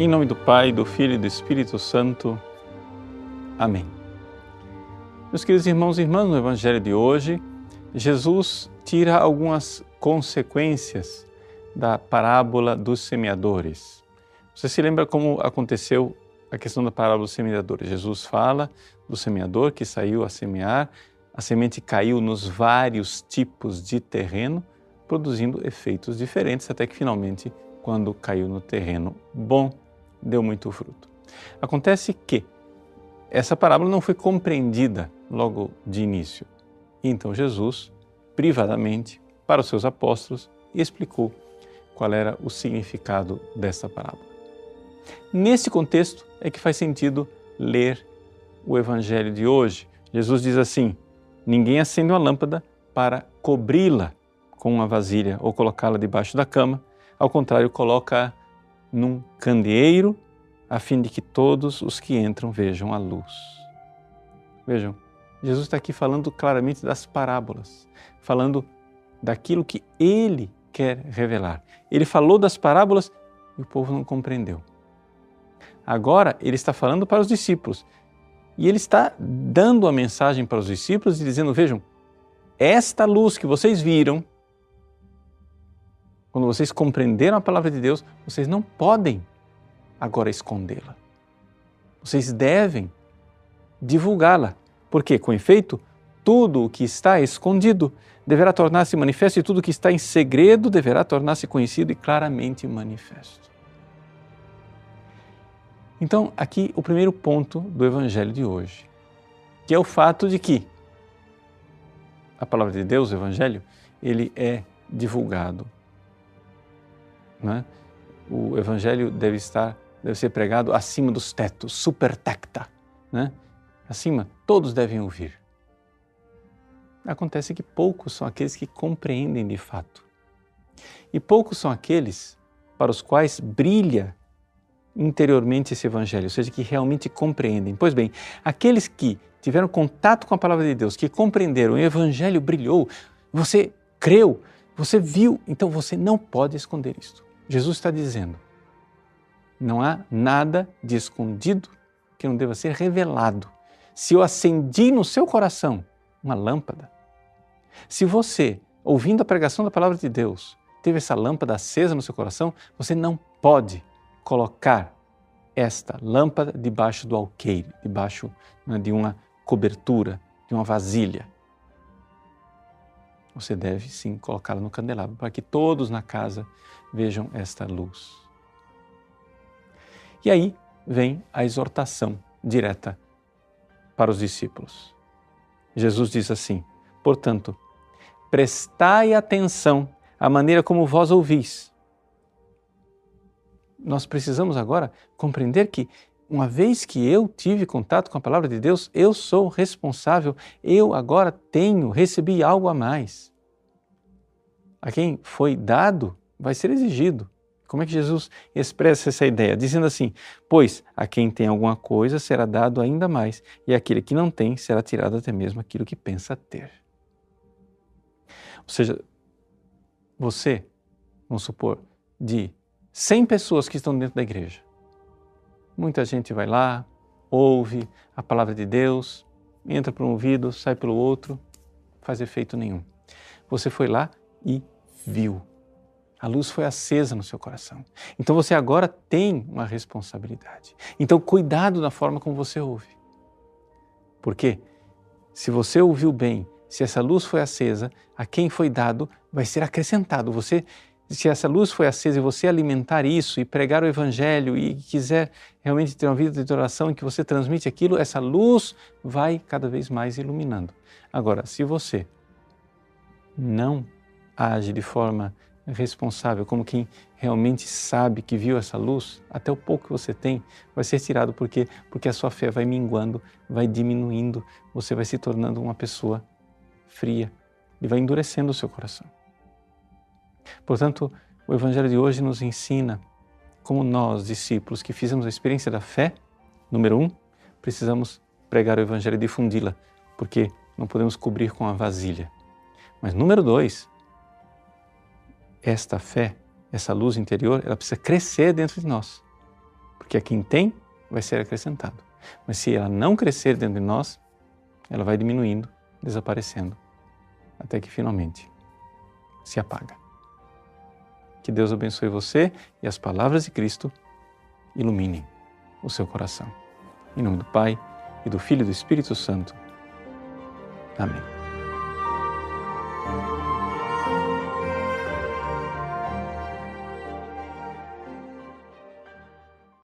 Em nome do Pai, do Filho e do Espírito Santo. Amém. Meus queridos irmãos e irmãs, no Evangelho de hoje, Jesus tira algumas consequências da parábola dos semeadores. Você se lembra como aconteceu a questão da parábola dos semeadores? Jesus fala do semeador que saiu a semear, a semente caiu nos vários tipos de terreno, produzindo efeitos diferentes, até que finalmente, quando caiu no terreno bom, deu muito fruto. Acontece que essa parábola não foi compreendida logo de início. Então Jesus, privadamente, para os seus apóstolos, explicou qual era o significado dessa parábola. Nesse contexto é que faz sentido ler o evangelho de hoje. Jesus diz assim: Ninguém acende uma lâmpada para cobri-la com uma vasilha ou colocá-la debaixo da cama. Ao contrário, coloca num candeeiro, a fim de que todos os que entram vejam a luz. Vejam, Jesus está aqui falando claramente das parábolas, falando daquilo que ele quer revelar. Ele falou das parábolas e o povo não compreendeu. Agora ele está falando para os discípulos e ele está dando a mensagem para os discípulos e dizendo: Vejam, esta luz que vocês viram, quando vocês compreenderam a palavra de Deus, vocês não podem agora escondê-la. Vocês devem divulgá-la, porque, com efeito, tudo o que está escondido deverá tornar-se manifesto e tudo o que está em segredo deverá tornar-se conhecido e claramente manifesto. Então, aqui o primeiro ponto do Evangelho de hoje, que é o fato de que a palavra de Deus, o Evangelho, ele é divulgado né? O evangelho deve estar, deve ser pregado acima dos tetos, super tecta, né? Acima, todos devem ouvir. Acontece que poucos são aqueles que compreendem de fato. E poucos são aqueles para os quais brilha interiormente esse evangelho, ou seja, que realmente compreendem. Pois bem, aqueles que tiveram contato com a palavra de Deus, que compreenderam, o evangelho brilhou, você creu, você viu, então você não pode esconder isto. Jesus está dizendo: não há nada de escondido que não deva ser revelado. Se eu acendi no seu coração uma lâmpada, se você, ouvindo a pregação da palavra de Deus, teve essa lâmpada acesa no seu coração, você não pode colocar esta lâmpada debaixo do alqueire, debaixo né, de uma cobertura, de uma vasilha. Você deve sim colocá-la no candelabro para que todos na casa vejam esta luz. E aí vem a exortação direta para os discípulos. Jesus diz assim: portanto, prestai atenção à maneira como vós ouvis. Nós precisamos agora compreender que, uma vez que eu tive contato com a palavra de Deus, eu sou responsável, eu agora tenho, recebi algo a mais. A quem foi dado, vai ser exigido. Como é que Jesus expressa essa ideia? Dizendo assim: Pois a quem tem alguma coisa será dado ainda mais, e aquele que não tem será tirado até mesmo aquilo que pensa ter. Ou seja, você, vamos supor, de 100 pessoas que estão dentro da igreja, muita gente vai lá, ouve a palavra de Deus, entra por um ouvido, sai pelo outro, faz efeito nenhum. Você foi lá e viu a luz foi acesa no seu coração. Então você agora tem uma responsabilidade. Então cuidado na forma como você ouve. Porque se você ouviu bem, se essa luz foi acesa, a quem foi dado vai ser acrescentado. Você se essa luz foi acesa e você alimentar isso e pregar o evangelho e quiser realmente ter uma vida de oração em que você transmite aquilo, essa luz vai cada vez mais iluminando. Agora, se você não age de forma responsável, como quem realmente sabe que viu essa luz, até o pouco que você tem vai ser tirado porque porque a sua fé vai minguando, vai diminuindo, você vai se tornando uma pessoa fria e vai endurecendo o seu coração. Portanto, o evangelho de hoje nos ensina como nós, discípulos que fizemos a experiência da fé, número um, precisamos pregar o evangelho e difundi-la, porque não podemos cobrir com a vasilha. Mas número dois, esta fé, essa luz interior, ela precisa crescer dentro de nós. Porque a quem tem vai ser acrescentado. Mas se ela não crescer dentro de nós, ela vai diminuindo, desaparecendo, até que finalmente se apaga. Que Deus abençoe você e as palavras de Cristo iluminem o seu coração. Em nome do Pai e do Filho e do Espírito Santo. Amém.